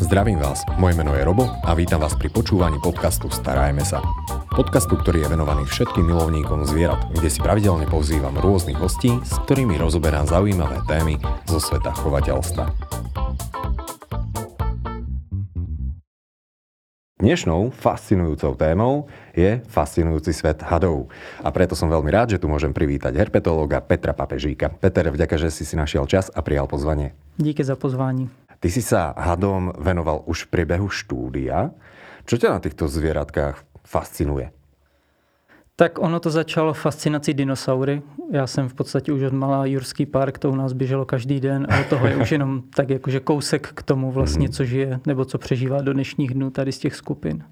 Zdravím vás, moje meno je Robo a vítam vás pri počúvaní podcastu Starajme sa. Podcastu, ktorý je venovaný všetkým milovníkom zvierat, kde si pravidelne pozývam rôznych hostí, s ktorými rozoberám zaujímavé témy zo sveta chovateľstva. Dnešnou fascinujúcou témou je fascinujúci svet hadov. A preto som veľmi rád, že tu môžem privítať herpetológa Petra Papežíka. Peter, vďaka, že si si našiel čas a prijal pozvanie. Díky za pozvání. Ty si sa hadom venoval už v priebehu štúdia. Čo ťa na týchto zvieratkách fascinuje? Tak ono to začalo fascinací dinosaury. Já jsem v podstatě už od malá Jurský park, to u nás běželo každý den a toho je už jenom tak jakože kousek k tomu vlastně, co žije nebo co přežívá do dnešních dnů tady z těch skupin.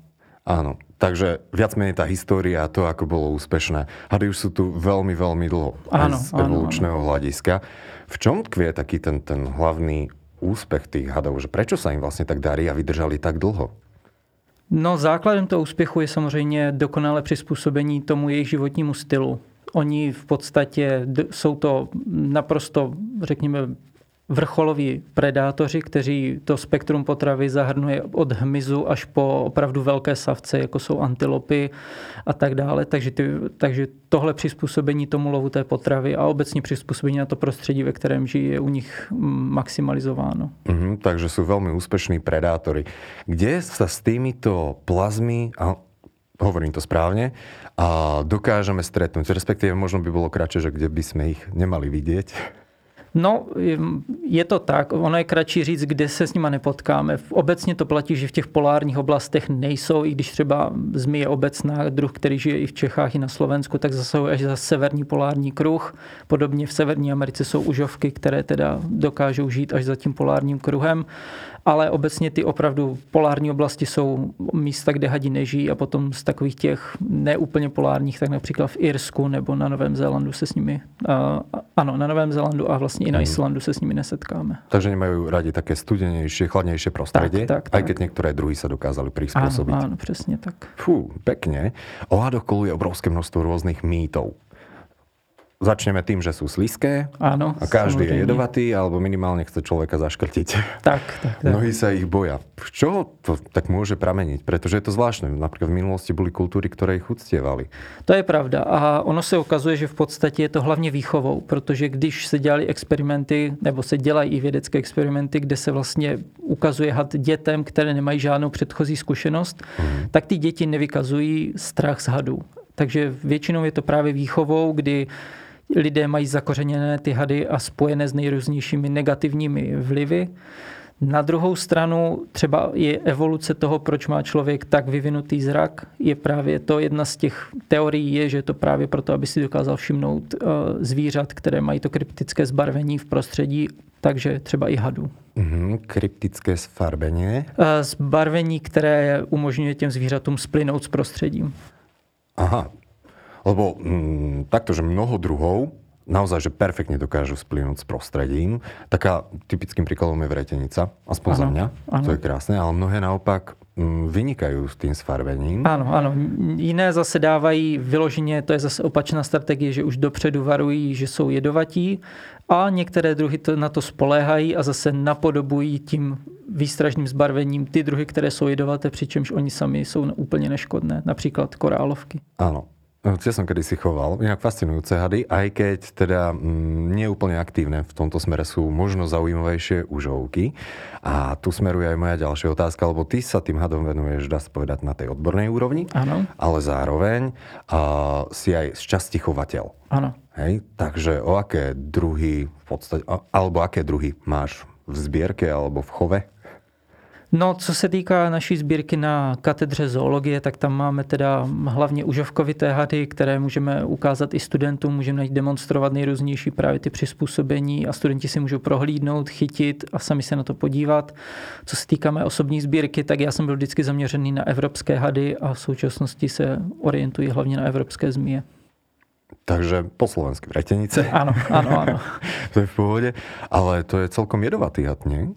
Áno, takže viac menej tá história a to, ako bolo úspešné. Hady už sú tu veľmi, veľmi dlho. Áno, aj z áno, evolučného hľadiska. V čom tkvie taký ten, ten hlavný úspech tých hadov? Že prečo sa im vlastne tak darí a vydržali tak dlho? No základem toho úspěchu je samozřejmě dokonalé přizpůsobení tomu jejich životnímu stylu. Oni v podstatě jsou to naprosto, řekněme, vrcholoví predátoři, kteří to spektrum potravy zahrnuje od hmyzu až po opravdu velké savce, jako jsou antilopy a tak dále. Takže, ty, takže tohle přizpůsobení tomu lovu té potravy a obecně přizpůsobení na to prostředí, ve kterém žijí, je u nich mm, maximalizováno. Mhm, takže sú veľmi úspešní predátori. Kde sa s týmito plazmy, a hovorím to správne, a dokážeme stretnúť? Respektíve možno by bolo kratšie, že kde by sme ich nemali vidieť. No, je to tak. Ono je kratší říct, kde se s nima nepotkáme. Obecně to platí, že v těch polárních oblastech nejsou, i když třeba zmije obecná, druh, který žije i v Čechách, i na Slovensku, tak zasahuje až za severní polární kruh. Podobně v Severní Americe jsou užovky, které teda dokážou žít až za tím polárním kruhem. Ale obecně ty opravdu polární oblasti jsou místa, kde hadi nežijí a potom z takových těch neúplně polárních, tak například v Irsku nebo na Novém Zélandu se s nimi, uh, ano, na Novém Zélandu a vlastně i na Islandu se s nimi nesetkáme. Takže nemajú radi také studenejšie, chladnejšie prostredie, Tak, tak, aj tak. keď niektoré druhy sa dokázali Ano, prispôsobiť. ano, přesně tak. Fú, pekne. O hadoch koluje obrovské množstvo rôznych mýtov. Začneme tým, že sú sliské Ano, a každý je samozřejmě. jedovatý, alebo minimálne chce človeka zaškrtiť. Tak, tak, tak. Mnohí sa ich boja. Čoho to tak môže prameniť? Pretože je to zvláštne. Napríklad v minulosti boli kultúry, ktoré ich uctievali. To je pravda a ono se ukazuje, že v podstatě je to hlavně výchovou, protože když se dělali experimenty, nebo se dělají i vědecké experimenty, kde se vlastně ukazuje had dětem, které nemají žádnou předchozí zkušenost, tak ty děti nevykazují strach z hadů. Takže většinou je to právě výchovou, kdy lidé mají zakořeněné ty hady a spojené s nejrůznějšími negativními vlivy. Na druhou stranu třeba je evoluce toho, proč má člověk tak vyvinutý zrak, je právě to jedna z těch teorií je, že je to právě proto, aby si dokázal všimnout eh, zvířat, které mají to kryptické zbarvení v prostředí, takže třeba i hadů. Mhm, kryptické sfarbenie. Eh, Zbarvení, které umožňuje těm zvířatům splynout s prostředím. Aha. Lebo mm, takto, že mnoho druhov naozaj, že perfektne dokážu splynúť s prostredím. Taká typickým príkladom je vretenica, aspoň za Áno, mňa. áno. To je krásne, ale mnohé naopak mm, vynikajú s tým sfarbením. Ano, ano. Jiné zase dávají vyloženě, to je zase opačná strategie, že už dopředu varují, že jsou jedovatí a některé druhy to, na to spoléhají a zase napodobují tím výstražným zbarvením ty druhy, které jsou jedovaté, přičemž oni sami jsou úplně neškodné, například korálovky. Áno. Ja som kedysi choval, inak fascinujúce hady, aj keď teda mm, nie úplne aktívne v tomto smere sú možno zaujímavejšie užovky. A tu smeruje aj moja ďalšia otázka, lebo ty sa tým hadom venuješ, dá sa povedať, na tej odbornej úrovni, Ano, ale zároveň a, si aj z časti chovateľ. ano. Hej? Takže o aké druhy v podstate, alebo aké druhy máš v zbierke alebo v chove? No, co se týká naší sbírky na katedře zoologie, tak tam máme teda hlavně užovkovité hady, které můžeme ukázat i studentům, můžeme najít demonstrovat nejrůznější právě ty přizpůsobení a studenti si můžou prohlídnout, chytit a sami se na to podívat. Co se týká mé osobní sbírky, tak já jsem byl vždycky zaměřený na evropské hady a v současnosti se orientuji hlavně na evropské zmije. Takže po slovensky vretenice, Ano, ano, ano. to je v pohode, ale to je celkom jedovatý had, nie?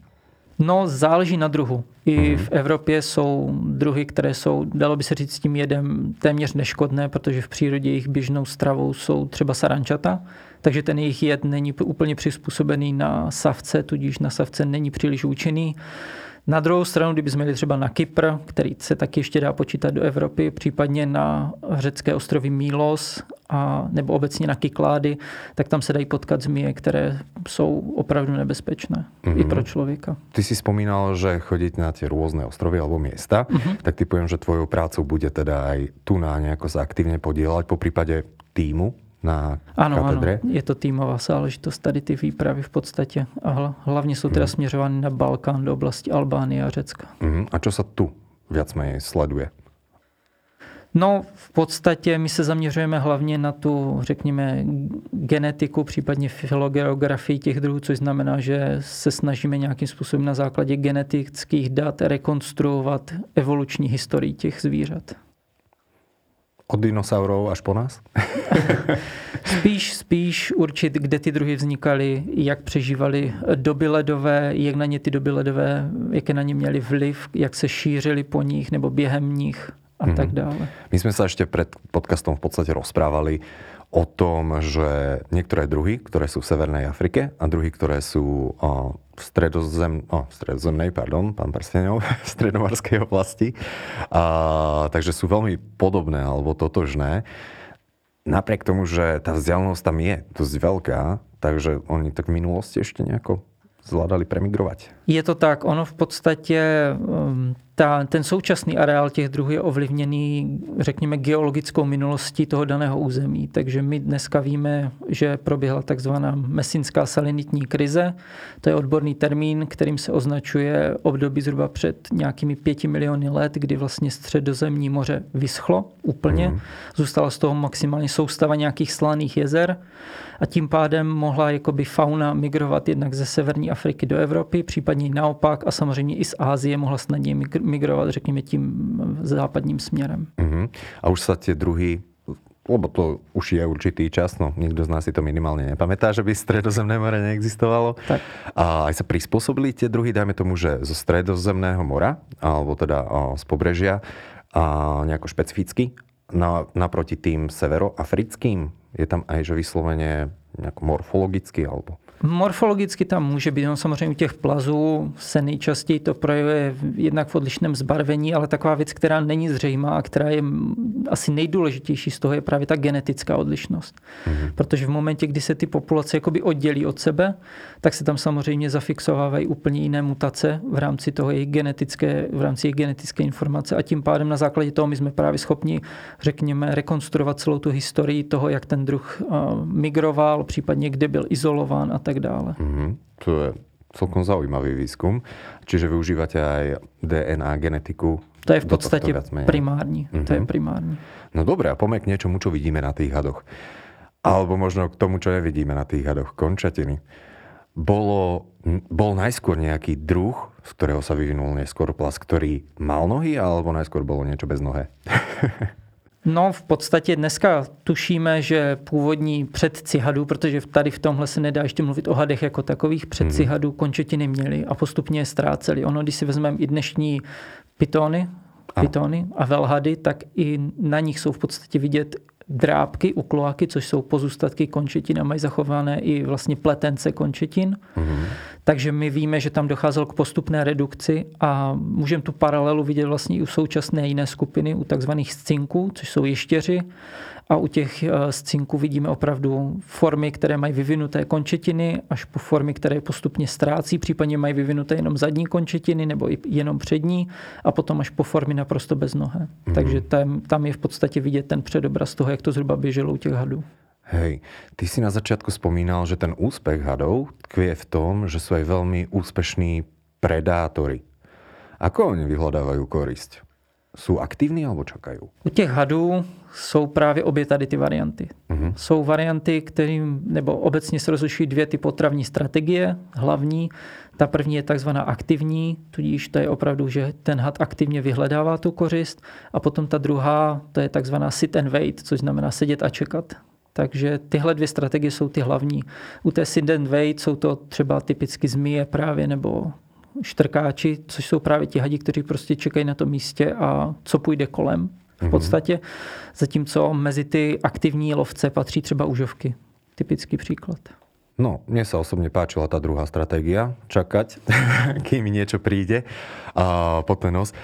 No, záleží na druhu. I v Evropě jsou druhy, které jsou, dalo by se říct, s tím jedem téměř neškodné, protože v přírodě jejich běžnou stravou jsou třeba sarančata, takže ten jejich jed není úplně přizpůsobený na savce, tudíž na savce není příliš účinný. Na druhou stranu, kdybychom měli třeba na Kypr, který se taky ještě dá počítat do Evropy, případně na řecké ostrovy Mílos a, nebo obecně na Kyklády, tak tam se dají potkat zmije, které jsou opravdu nebezpečné mm-hmm. i pro člověka. Ty si spomínal, že chodit na ty různé ostrovy alebo města, mm-hmm. tak ty povím, že tvojou prácou bude teda aj tu na nějak se aktivně podílet, po případě týmu na ano, katedře? Ano, je to týmová záležitost, tady ty výpravy v podstatě. A hlavně jsou teda hmm. směřovány na Balkán, do oblasti Albánie a Řecka. Hmm. A co se tu viac sleduje? No, v podstatě my se zaměřujeme hlavně na tu, řekněme, genetiku, případně filogeografii těch druhů, což znamená, že se snažíme nějakým způsobem na základě genetických dat rekonstruovat evoluční historii těch zvířat. Od dinosaurů až po nás? spíš, spíš určit, kde ty druhy vznikaly, jak přežívali doby ledové, jak na ně ty doby ledové, jaké na ně měli vliv, jak se šířili po nich nebo během nich a mm-hmm. tak dále. My jsme se ještě před podcastom v podstatě rozprávali o tom, že některé druhy, které jsou v Severné Afrike a druhy, které jsou v stredozem, oh, stredozemnej, pardon, pán Prstenov, v stredomorskej oblasti, a, takže jsou velmi podobné alebo totožné. Napriek tomu, že ta vzdialenosť tam je dosť veľká, takže oni tak v minulosti ešte nejako zvládali premigrovat. Je to tak, ono v podstatě um, ta, ten současný areál těch druhů je ovlivněný, řekněme, geologickou minulostí toho daného území. Takže my dneska víme, že proběhla takzvaná mesinská salinitní krize. To je odborný termín, kterým se označuje období zhruba před nějakými pěti miliony let, kdy vlastně středozemní moře vyschlo úplně. Mm. Zůstala z toho maximálně soustava nějakých slaných jezer a tím pádem mohla jakoby fauna migrovat jednak ze severní Afriky do Evropy, případně naopak a samozřejmě i z Ázie mohla snadně migrovat, řekněme, tím západním směrem. Uh-huh. A už se ty druhy lebo to už je určitý čas, no nikdo z nás si to minimálně nepamätá, že by stredozemné more neexistovalo. Tak. A aj sa prispôsobili tie druhy, dajme tomu, že zo stredozemného mora, alebo teda z pobrežia, a nejako špecificky, na, naproti tým severoafrickým, je tam aj, že vyslovene morfologicky, alebo Morfologicky tam může být, no samozřejmě u těch plazů se nejčastěji to projevuje jednak v odlišném zbarvení, ale taková věc, která není zřejmá a která je asi nejdůležitější z toho, je právě ta genetická odlišnost. Mm-hmm. Protože v momentě, kdy se ty populace jakoby oddělí od sebe, tak se tam samozřejmě zafixovávají úplně jiné mutace v rámci toho jejich genetické, v rámci jejich genetické informace a tím pádem na základě toho my jsme právě schopni, řekněme, rekonstruovat celou tu historii toho, jak ten druh migroval, případně kde byl izolován a tak tak dále. Mm-hmm. To je celkom zaujímavý výzkum. Čiže využíváte aj DNA genetiku? To je v podstatě primární. Mm-hmm. To je mhm. primární. No dobré, a poďme k něčemu, čo vidíme na tých hadoch. Alebo možno k tomu, čo nevidíme na tých hadoch. Končatiny. Bolo, bol najskôr nejaký druh, z ktorého sa vyvinul neskôr plas, ktorý mal nohy, alebo najskôr bolo niečo bez nohe? No, v podstatě dneska tušíme, že původní předci hadů, protože tady v tomhle se nedá ještě mluvit o hadech jako takových, předci hmm. hadů končetiny měli a postupně je ztráceli. Ono, když si vezmeme i dnešní pitony, pitony a velhady, tak i na nich jsou v podstatě vidět drábky u kloaky, což jsou pozůstatky končetin a mají zachované i vlastně pletence končetin. Mm-hmm. Takže my víme, že tam docházelo k postupné redukci a můžeme tu paralelu vidět vlastně i u současné jiné skupiny, u takzvaných scinků, což jsou ještěři. A u těch scinků eh, vidíme opravdu formy, které mají vyvinuté končetiny, až po formy, které postupně ztrácí, případně mají vyvinuté jenom zadní končetiny nebo jenom přední a potom až po formy naprosto bez nohy. Mm. Takže tam, tam je v podstatě vidět ten předobraz toho, jak to zhruba běželo u těch hadů. Hej, ty si na začátku spomínal, že ten úspěch hadov tkvie v tom, že jsou aj velmi úspěšní predátory. Ako oni vyhledávají korist? Jsou aktivní alebo čakají? U těch hadů jsou právě obě tady ty varianty. Uh-huh. Jsou varianty, kterým, nebo obecně se rozlišují dvě ty potravní strategie, hlavní. Ta první je takzvaná aktivní, tudíž to je opravdu, že ten had aktivně vyhledává tu kořist. A potom ta druhá, to je takzvaná sit and wait, což znamená sedět a čekat. Takže tyhle dvě strategie jsou ty hlavní. U té sit and wait jsou to třeba typicky zmije právě nebo štrkáči, což jsou právě ti hadi, kteří prostě čekají na tom místě a co půjde kolem v mhm. podstatě. Zatímco mezi ty aktivní lovce patří třeba užovky. Typický příklad. No, mne sa osobne páčila tá druhá stratégia, čakať, kým mi niečo príde a pod ten nos.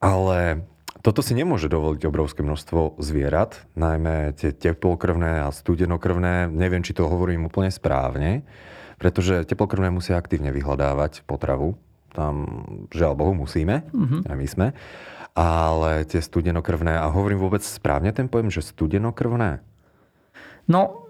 Ale toto si nemôže dovoliť obrovské množstvo zvierat, najmä tie teplokrvné a studenokrvné. Neviem, či to hovorím úplne správne, pretože teplokrvné musia aktívne vyhľadávať potravu. Tam, žiaľ Bohu, musíme, mm-hmm. aj my sme. Ale tie studenokrvné, a hovorím vôbec správne ten pojem, že studenokrvné? No,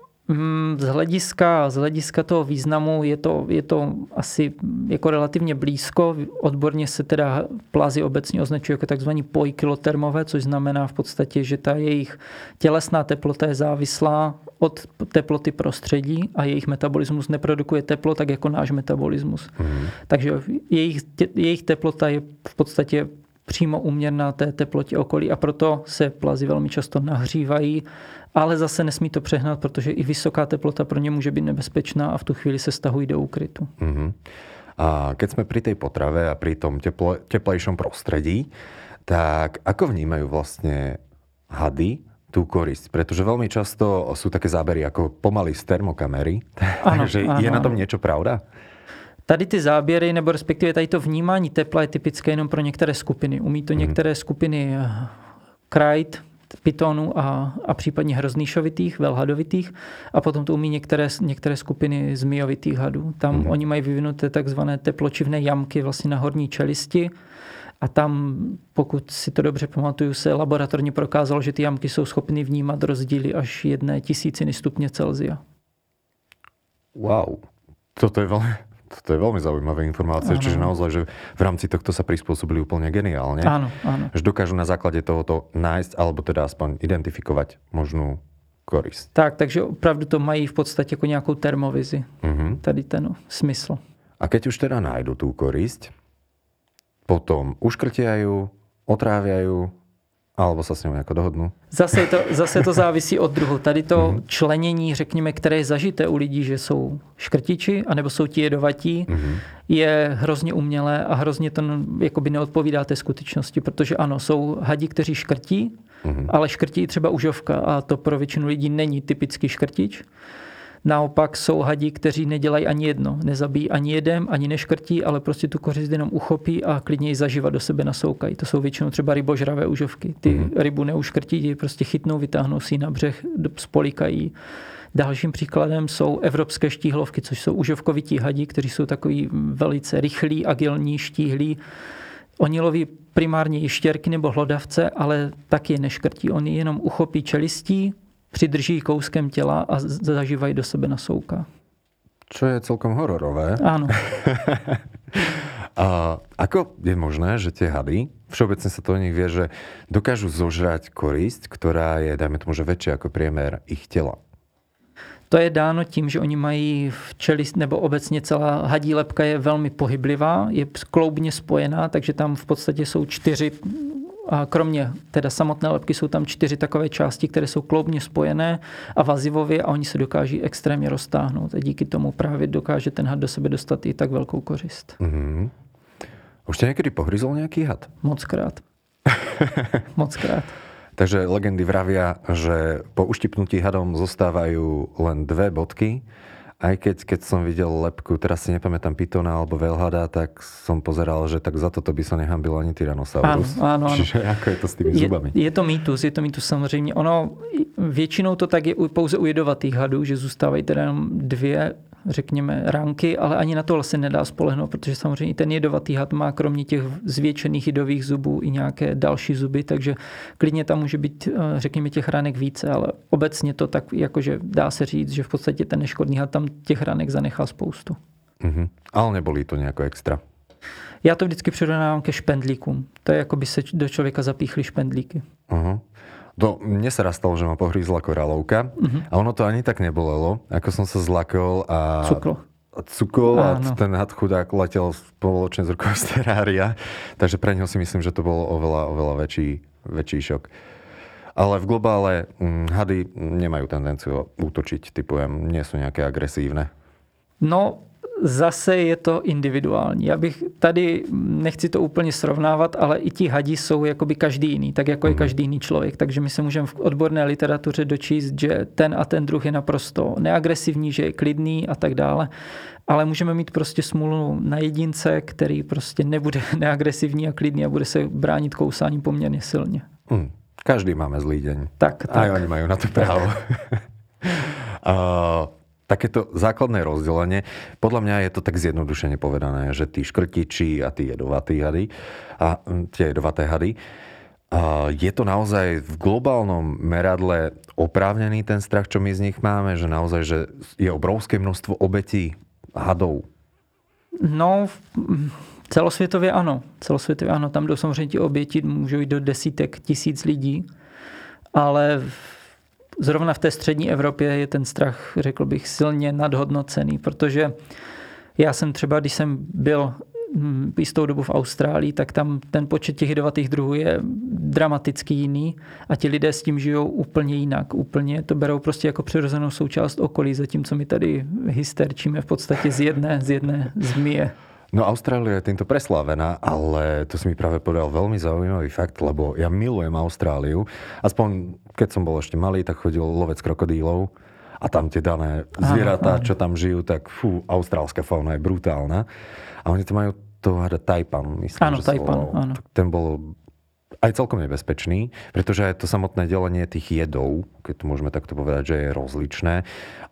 z hlediska, z hlediska toho významu je to, je to asi jako relativně blízko. Odborně se teda plázy obecně označují jako tzv. poikilotermové, což znamená v podstatě, že ta jejich tělesná teplota je závislá od teploty prostředí a jejich metabolismus neprodukuje teplo tak jako náš metabolismus. Mm. Takže jejich, jejich teplota je v podstatě přímo uměrná té teplotě okolí a proto se plazy velmi často nahřívají ale zase nesmí to přehnat, protože i vysoká teplota pro ně může být nebezpečná a v tu chvíli se stahují do úkrytu. Mm-hmm. A keď jsme pri tej potrave a pri tom teplo, teplejšom prostredí, tak ako vnímajú vlastne hady tú korisť? Pretože veľmi často sú také zábery ako pomaly z termokamery. Ano, Takže ano. je na tom niečo pravda? Tady ty záběry, nebo respektive tady to vnímání tepla je typické jenom pro některé skupiny. Umí to mm. některé skupiny eh, krajt, pitonů a, a případně hroznýšovitých, velhadovitých a potom to umí některé, některé skupiny zmijovitých hadů. Tam mm. oni mají vyvinuté takzvané tepločivné jamky vlastně na horní čelisti a tam, pokud si to dobře pamatuju, se laboratorně prokázalo, že ty jamky jsou schopny vnímat rozdíly až jedné tisíciny stupně Celzia. Wow, toto je velmi, to je veľmi zaujímavé informácie, ano. čiže naozaj, že v rámci tohto sa prispôsobili úplne geniálne. Áno, áno. Že dokážu na základe tohoto nájsť, alebo teda aspoň identifikovať možnú korist. Tak, takže opravdu to mají v podstatě jako nějakou termovizi. Uh-huh. Tady ten smysl. A keď už teda nájdu tú korisť, potom uškrtiajú, otráviajú, alebo se s ním jako dohodnu? Zase to, zase to závisí od druhu. Tady to mm-hmm. členění, řekněme, které je zažité u lidí, že jsou škrtiči, anebo jsou ti jedovatí, mm-hmm. je hrozně umělé a hrozně to jakoby neodpovídá té skutečnosti, protože ano, jsou hadi, kteří škrtí, mm-hmm. ale škrtí třeba užovka a to pro většinu lidí není typický škrtič. Naopak jsou hadi, kteří nedělají ani jedno. Nezabíjí ani jedem, ani neškrtí, ale prostě tu kořist jenom uchopí a klidně ji zaživa do sebe nasoukají. To jsou většinou třeba rybožravé užovky. Ty mm-hmm. rybu neuškrtí, ji prostě chytnou, vytáhnou si ji na břeh, spolikají. Dalším příkladem jsou evropské štíhlovky, což jsou užovkovití hadi, kteří jsou takový velice rychlí, agilní, štíhlí. Oni loví primárně ještěrky nebo hlodavce, ale taky neškrtí. Oni jenom uchopí čelistí, přidrží kouskem těla a zažívají do sebe nasouka. Čo je celkom hororové. Áno. a ako je možné, že tie hady, všeobecne sa to o nich vie, že dokážu zožrať korisť, ktorá je, dajme tomu, že väčšia ako priemer ich tela? To je dáno tím, že oni mají v čelist, nebo obecně celá hadí lepka je velmi pohyblivá, je kloubně spojená, takže tam v podstatě jsou čtyři a kromě teda samotné lepky jsou tam čtyři takové části, které jsou kloubně spojené a vazivově a oni se dokáží extrémně roztáhnout. A díky tomu právě dokáže ten had do sebe dostat i tak velkou kořist. Mm-hmm. Už tě někdy pohryzol nějaký had? Mockrát. Mockrát. Takže legendy vravia, že po uštipnutí hadom zostávajú len dve bodky aj keď, keď som videl lepku, teraz si nepamätám pitona alebo velhada, tak som pozeral, že tak za toto by sa nehambil ani Tyrannosaurus. Áno, áno, áno. Čiže ako je to s tými je, zubami? Je to mýtus, je to mýtus samozřejmě. Ono, většinou to tak je pouze u jedovatých hadů, že zůstávají teda jenom dvě řekněme, ránky, ale ani na to se nedá spolehnout, protože samozřejmě ten jedovatý had má kromě těch zvětšených jedových zubů i nějaké další zuby, takže klidně tam může být, eh, řekněme, těch ránek více, ale obecně to tak, jakože dá se říct, že v podstatě ten neškodný had tam těch ránek zanechá spoustu. Mm-hmm. Ale nebolí to nějak extra? Já to vždycky přirovnávám ke špendlíkům. To je jako by se do člověka zapíchly špendlíky. Uh-huh. To, mne sa raz stalo, že ma pohrízla koralovka uh-huh. a ono to ani tak nebolelo, ako som sa zlakol a... Cuklo. Cukol a ten had chudák letel spoločne z rukou z terária. Takže pre neho si myslím, že to bolo oveľa, oveľa väčší, väčší šok. Ale v globále hm, hady nemajú tendenciu útočiť, typujem, nie sú nejaké agresívne. No, Zase je to individuální. Já bych tady, nechci to úplně srovnávat, ale i ti hadi jsou jakoby každý jiný, tak jako je mhm. každý jiný člověk. Takže my se můžeme v odborné literatuře dočíst, že ten a ten druh je naprosto neagresivní, že je klidný a tak dále. Ale můžeme mít prostě smůlu na jedince, který prostě nebude neagresivní a klidný a bude se bránit kousání poměrně silně. Hmm. Každý máme zlý deň. Tak, tak. A oni majú na to právo. uh, takéto základné rozdelenie, podľa mňa je to tak zjednodušene povedané, že tí škrtiči a tí jedovatí hady, a hm, tie jedovaté hady, je to naozaj v globálnom meradle oprávnený ten strach, čo my z nich máme, že naozaj že je obrovské množstvo obetí hadov? No, celosvětově ano. Celosvětově ano. Tam jdou samozřejmě ti oběti, můžou jít do desítek tisíc lidí, ale zrovna v té střední Evropě je ten strach, řekl bych, silně nadhodnocený, protože já jsem třeba, když jsem byl hm, jistou dobu v Austrálii, tak tam ten počet těch jedovatých druhů je dramaticky jiný a ti lidé s tím žijou úplně jinak. Úplně to berou prostě jako přirozenou součást okolí, zatímco my tady hysterčíme v podstatě z jedné, z jedné zmije. No Austrália je týmto preslávená, ale to si mi práve povedal veľmi zaujímavý fakt, lebo ja milujem Austráliu. Aspoň keď som bol ešte malý, tak chodil lovec krokodílov a tam tie dané zvieratá, čo tam žijú, tak fú, austrálska fauna je brutálna. A oni to majú to hada Taipan, myslím, áno, že Taipan, áno. Ten bol aj celkom nebezpečný, pretože aj to samotné delenie tých jedov, keď to môžeme takto povedať, že je rozličné.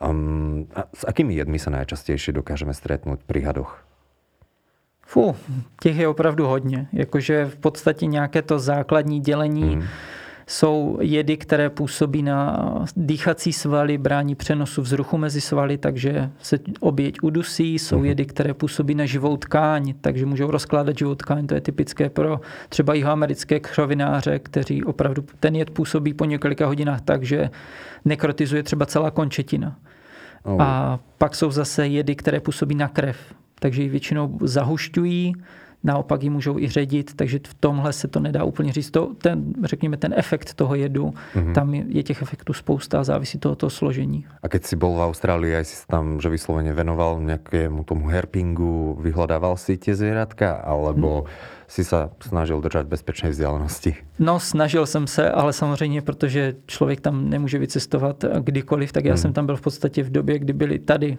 Um, a s akými jedmi sa najčastejšie dokážeme stretnúť pri hadoch? Fu, těch je opravdu hodně. Jakože v podstatě nějaké to základní dělení hmm. jsou jedy, které působí na dýchací svaly, brání přenosu vzruchu mezi svaly, takže se oběť udusí. Jsou hmm. jedy, které působí na živou tkáň, takže můžou rozkládat živou tkáň. To je typické pro třeba jihoamerické křovináře, kteří opravdu ten jed působí po několika hodinách tak, že nekrotizuje třeba celá končetina. Oh. A pak jsou zase jedy, které působí na krev takže ji většinou zahušťují, naopak ji můžou i ředit, takže v tomhle se to nedá úplně říct. To, ten, řekněme, ten efekt toho jedu, mm-hmm. tam je, je těch efektů spousta závisí to od toho složení. A keď si bol v Austrálii, aj si tam, že vyslovene venoval nějakému tomu herpingu, vyhledával si tie zvieratka, alebo... Mm si sa snažil držet bezpečné vzdálenosti? No, snažil jsem se, ale samozřejmě, protože člověk tam nemůže vycestovat kdykoliv, tak já hmm. jsem tam byl v podstatě v době, kdy byly tady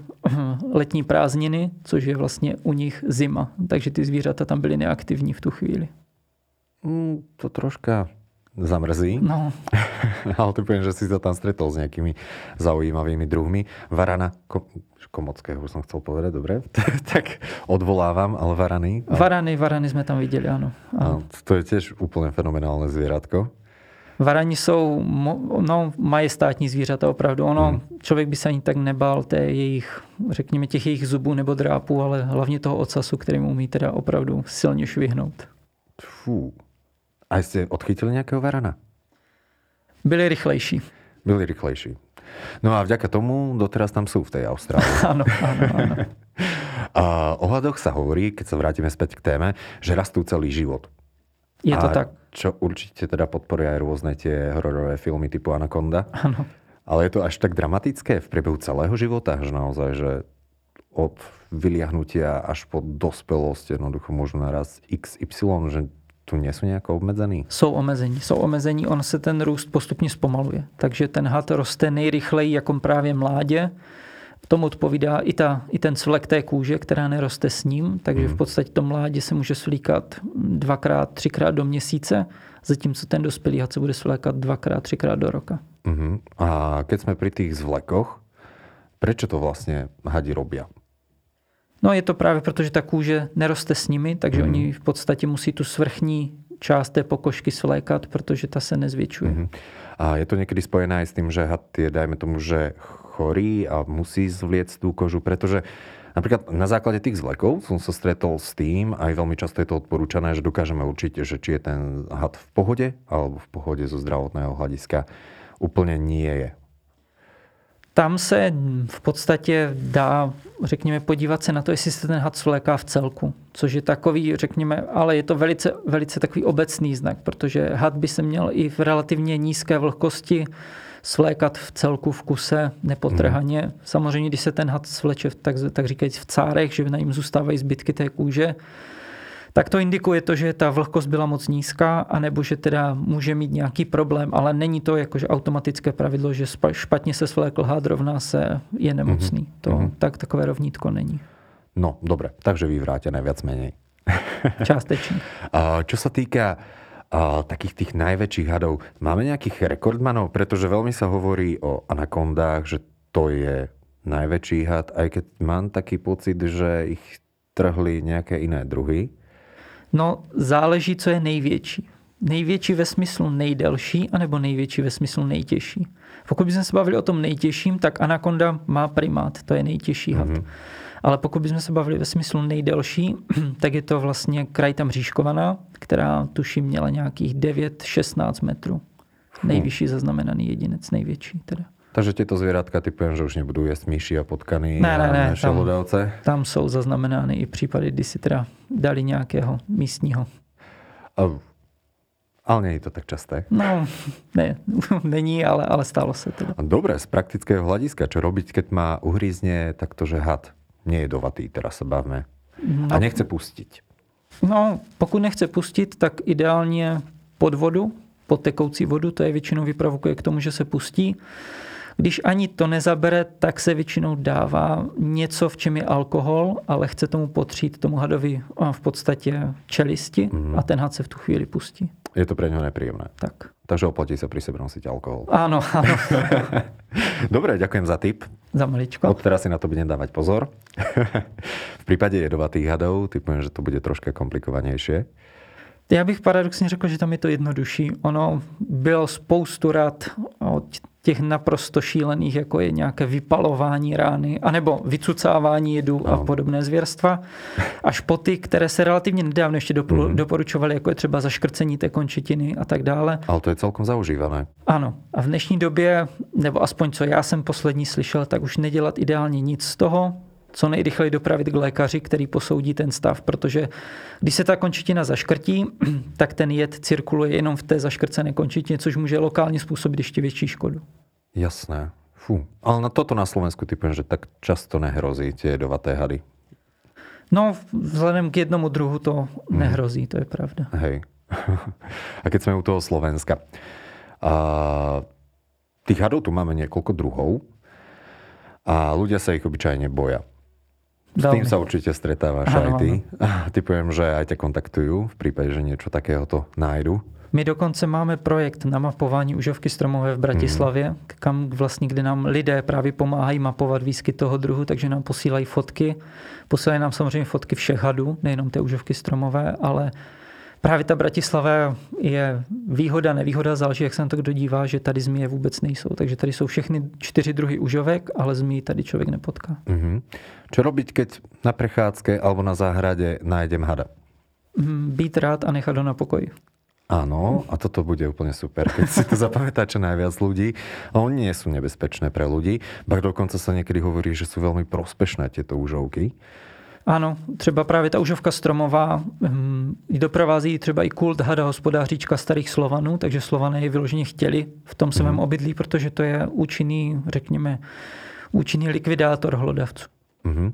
letní prázdniny, což je vlastně u nich zima. Takže ty zvířata tam byly neaktivní v tu chvíli. Mm, to troška zamrzí. No. ale ty poviem, že si sa tam stretol s nejakými zaujímavými druhmi. Varana, Komockého už som chcel povedať, dobre. tak odvolávam, ale varany. Varany, varany sme tam videli, áno. áno. To je tiež úplne fenomenálne zvieratko. Varani jsou no, majestátní zvířata opravdu. Ono, hmm. člověk by se ani tak nebál té jejich, řekněme, těch jejich zubů nebo drápů, ale hlavně toho ocasu, který mu umí teda opravdu silně švihnout. Fú. A jste odchytili nějakého varana? Byli rychlejší. Byli rychlejší. No a vďaka tomu doteraz tam sú v tej Austrálii. áno, áno, áno. A o hadoch sa hovorí, keď sa vrátime späť k téme, že rastú celý život. Je to a tak. Čo určite teda podporuje aj rôzne tie hororové filmy typu Anaconda. Áno. Ale je to až tak dramatické v priebehu celého života, že naozaj, že od vyliahnutia až po dospelosť jednoducho možno naraz XY, že tu nie jsou nějak obmedzení? Jsou omezení, jsou omezení, on se ten růst postupně zpomaluje. Takže ten had roste nejrychleji jako právě mládě. Tomu odpovídá i, ta, i ten svlek té kůže, která neroste s ním, takže hmm. v podstatě to mládě se může svlíkat dvakrát, třikrát do měsíce, zatímco ten dospělý had se bude svlékat dvakrát, třikrát do roka. Uh-huh. A keď jsme pri tých zvlekoch, prečo to vlastně hadi robia? No je to právě proto, že ta kůže neroste s nimi, takže mm. oni v podstatě musí tu svrchní část té pokožky svlékat, protože ta se nezvětšuje. Mm. A je to někdy spojené s tím, že had je, dajme tomu, že chorý a musí zvliec tú kožu, pretože Napríklad na základe tých zvlekov som sa stretol s tým, aj veľmi často je to odporúčané, že dokážeme určiť, že či je ten had v pohode alebo v pohode zo zdravotného hľadiska úplne nie je. Tam se v podstatě dá, řekněme, podívat se na to, jestli se ten had svléká v celku, což je takový, řekněme, ale je to velice, velice takový obecný znak, protože had by se měl i v relativně nízké vlhkosti svlékat v celku v kuse nepotrhaně. Mm. Samozřejmě, když se ten had svleče, tak, tak říkajíc v cárech, že na jim zůstávají zbytky té kůže, tak to indikuje to, že ta vlhkost byla moc nízká, anebo že teda může mít nějaký problém, ale není to jakože automatické pravidlo, že špatně se svlékl had, rovná se je nemocný. Mm-hmm. To mm-hmm. tak takové rovnítko není. No, dobre, takže vyvrátené viac menej. Částečne. Čo sa týka takých tých najväčších hadov, máme nejakých rekordmanov? Pretože veľmi sa hovorí o anakondách, že to je najväčší had, aj keď mám taký pocit, že ich trhli nejaké iné druhy. No, záleží, co je největší. Největší ve smyslu nejdelší, anebo největší ve smyslu nejtěžší. Pokud bychom se bavili o tom nejtěžším, tak anakonda má primát, to je nejtěžší had. Mm-hmm. Ale pokud bychom se bavili ve smyslu nejdelší, tak je to vlastně kraj tam říškovaná, která tuším měla nějakých 9-16 metrů. Nejvyšší zaznamenaný jedinec, největší teda. Takže tieto zvieratka typujem, že už nebudú jesť myši a potkany ne, ne, ne, a tam, tam jsou zaznamenány i případy, kdy si teda dali nějakého místního. A, ale není to tak časté. No, ne, není, ale, ale stalo se to. Dobre, z praktického hľadiska, čo robiť, keď má uhrízne takto, že had nie je dovatý, teraz sa bavme. No, a nechce pustiť. No, pokud nechce pustit, tak ideálně pod vodu, pod tekoucí vodu, to je většinou vyprovokuje k tomu, že se pustí. Když ani to nezabere, tak se většinou dává něco, v čem je alkohol, ale chce tomu potřít tomu hadovi v podstatě čelisti mm. a ten had se v tu chvíli pustí. Je to pre něho nepříjemné. Tak. Takže oplatí sa pri sebe nosiť alkohol. Áno, áno. Dobre, ďakujem za tip. Za maličko. Od teraz si na to budem dávať pozor. v prípade jedovatých hadov typujem, že to bude troška komplikovanější. Já bych paradoxně řekl, že tam je to jednodušší. Ono bylo spoustu rad od těch naprosto šílených, jako je nějaké vypalování rány, anebo vycucávání jedu no. a podobné zvěrstva, až po ty, které se relativně nedávno ještě mm-hmm. doporučovaly, jako je třeba zaškrcení té končetiny a tak dále. Ale to je celkom zaužívané. Ano. A v dnešní době, nebo aspoň co já jsem poslední slyšel, tak už nedělat ideálně nic z toho, co nejrychleji dopravit k lékaři, který posoudí ten stav, protože když se ta končetina zaškrtí, tak ten jed cirkuluje jenom v té zaškrcené končetině, což může lokálně způsobit ještě větší škodu. Jasné. Fú. Ale na toto na Slovensku typujem, že tak často nehrozí tie jedovaté hady. No, vzhledem k jednomu druhu to mhm. nehrozí, to je pravda. Hej. A keď sme u toho Slovenska. A tých hadov tu máme niekoľko druhov a ľudia sa ich obyčajne boja. S tým sa určite stretávaš ano, aj ty. Typujem, že aj ťa kontaktujú v prípade, že niečo takéhoto nájdu. My dokonce máme projekt na mapování užovky stromové v Bratislavě, mm. kam vlastně, kde nám lidé právě pomáhají mapovat výskyt toho druhu, takže nám posílají fotky. Posílají nám samozřejmě fotky všech hadů, nejenom té užovky stromové, ale právě ta Bratislava je výhoda, nevýhoda, záleží, jak se na to kdo dívá, že tady zmije vůbec nejsou. Takže tady jsou všechny čtyři druhy užovek, ale zmí tady člověk nepotká. Mm-hmm. Čo robiť, keď na prechádzke alebo na záhrade nájdem hada? Mm, být rád a nechat ho na pokoji. Áno, a toto bude úplne super, keď si to zapamätá čo najviac ľudí. A oni nie sú nebezpečné pre ľudí, pak dokonca sa niekedy hovorí, že sú veľmi prospešné tieto užovky. Ano, třeba právě ta užovka stromová hm, doprovází třeba i kult hada hospodáříčka starých Slovanů, takže Slované je vyloženě chtěli v tom svém mm. obydlí, protože to je účinný, řekněme, účinný likvidátor hlodavců. Mm-hmm.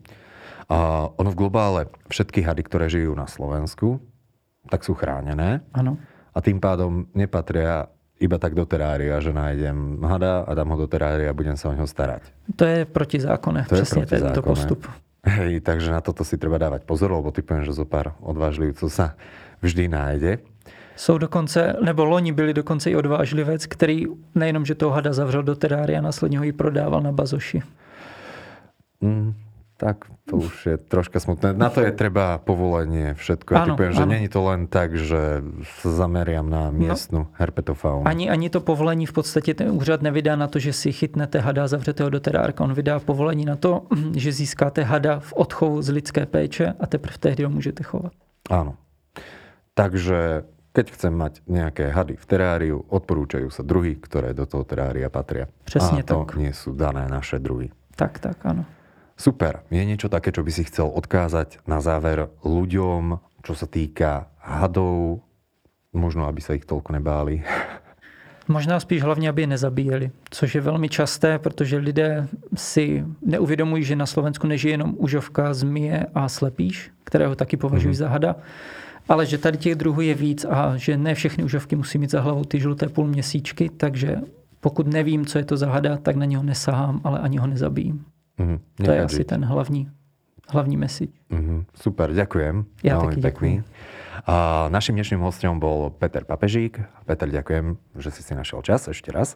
A ono v globále všetky hady, ktoré žijú na Slovensku, tak sú chránené. Ano a tým pádom nepatria iba tak do terária, že nájdem hada a dám ho do terária a budem sa o neho starať. To je protizákonné, to přesně je tento postup. Hej, takže na toto si treba dávať pozor, lebo typujem, že zo pár odvážlivců sa vždy nájde. Jsou dokonce, nebo loni byli dokonce i odvážlivec, který nejenom, že toho hada zavřel do terária, následně ho i prodával na bazoši. Mm, tak to už je troška smutné. Na to je treba povolenie, všetko. Ja ano, typujem, že není to len tak, že sa zameriam na miestnu no, herpetofaunu. Ani, ani to povolení v podstatě ten úřad nevydá na to, že si chytnete hada a zavřete ho do terárka. On vydá povolení na to, že získáte hada v odchovu z lidské péče a teprve tehdy ho můžete chovat. Áno. Takže keď chcem mať nejaké hady v teráriu, odporúčajú sa druhy, ktoré do toho terária patria. Přesně a to tak. nie sú dané naše druhy. Tak, tak, ano. Super. Je niečo také, čo by si chcel odkázať na záver ľuďom, čo sa týka hadov, možno aby sa ich toľko nebáli? Možná spíš hlavně, aby je nezabíjeli, což je velmi časté, protože lidé si neuvědomují, že na Slovensku nežije jenom užovka, zmije a slepíš, kterého taky považují mm-hmm. za hada, ale že tady těch druhů je víc a že ne všechny užovky musí mít za hlavou ty žluté půlměsíčky, takže pokud nevím, co je to za hada, tak na něho nesahám, ale ani ho nezabijím. Mm-hmm. To je asi ten hlavní, hlavní message. Mm-hmm. Super, ďakujem. Ja taky ďakujem. A našim dnešným hostom bol Peter Papežík. Peter, ďakujem, že si si našiel čas ešte raz.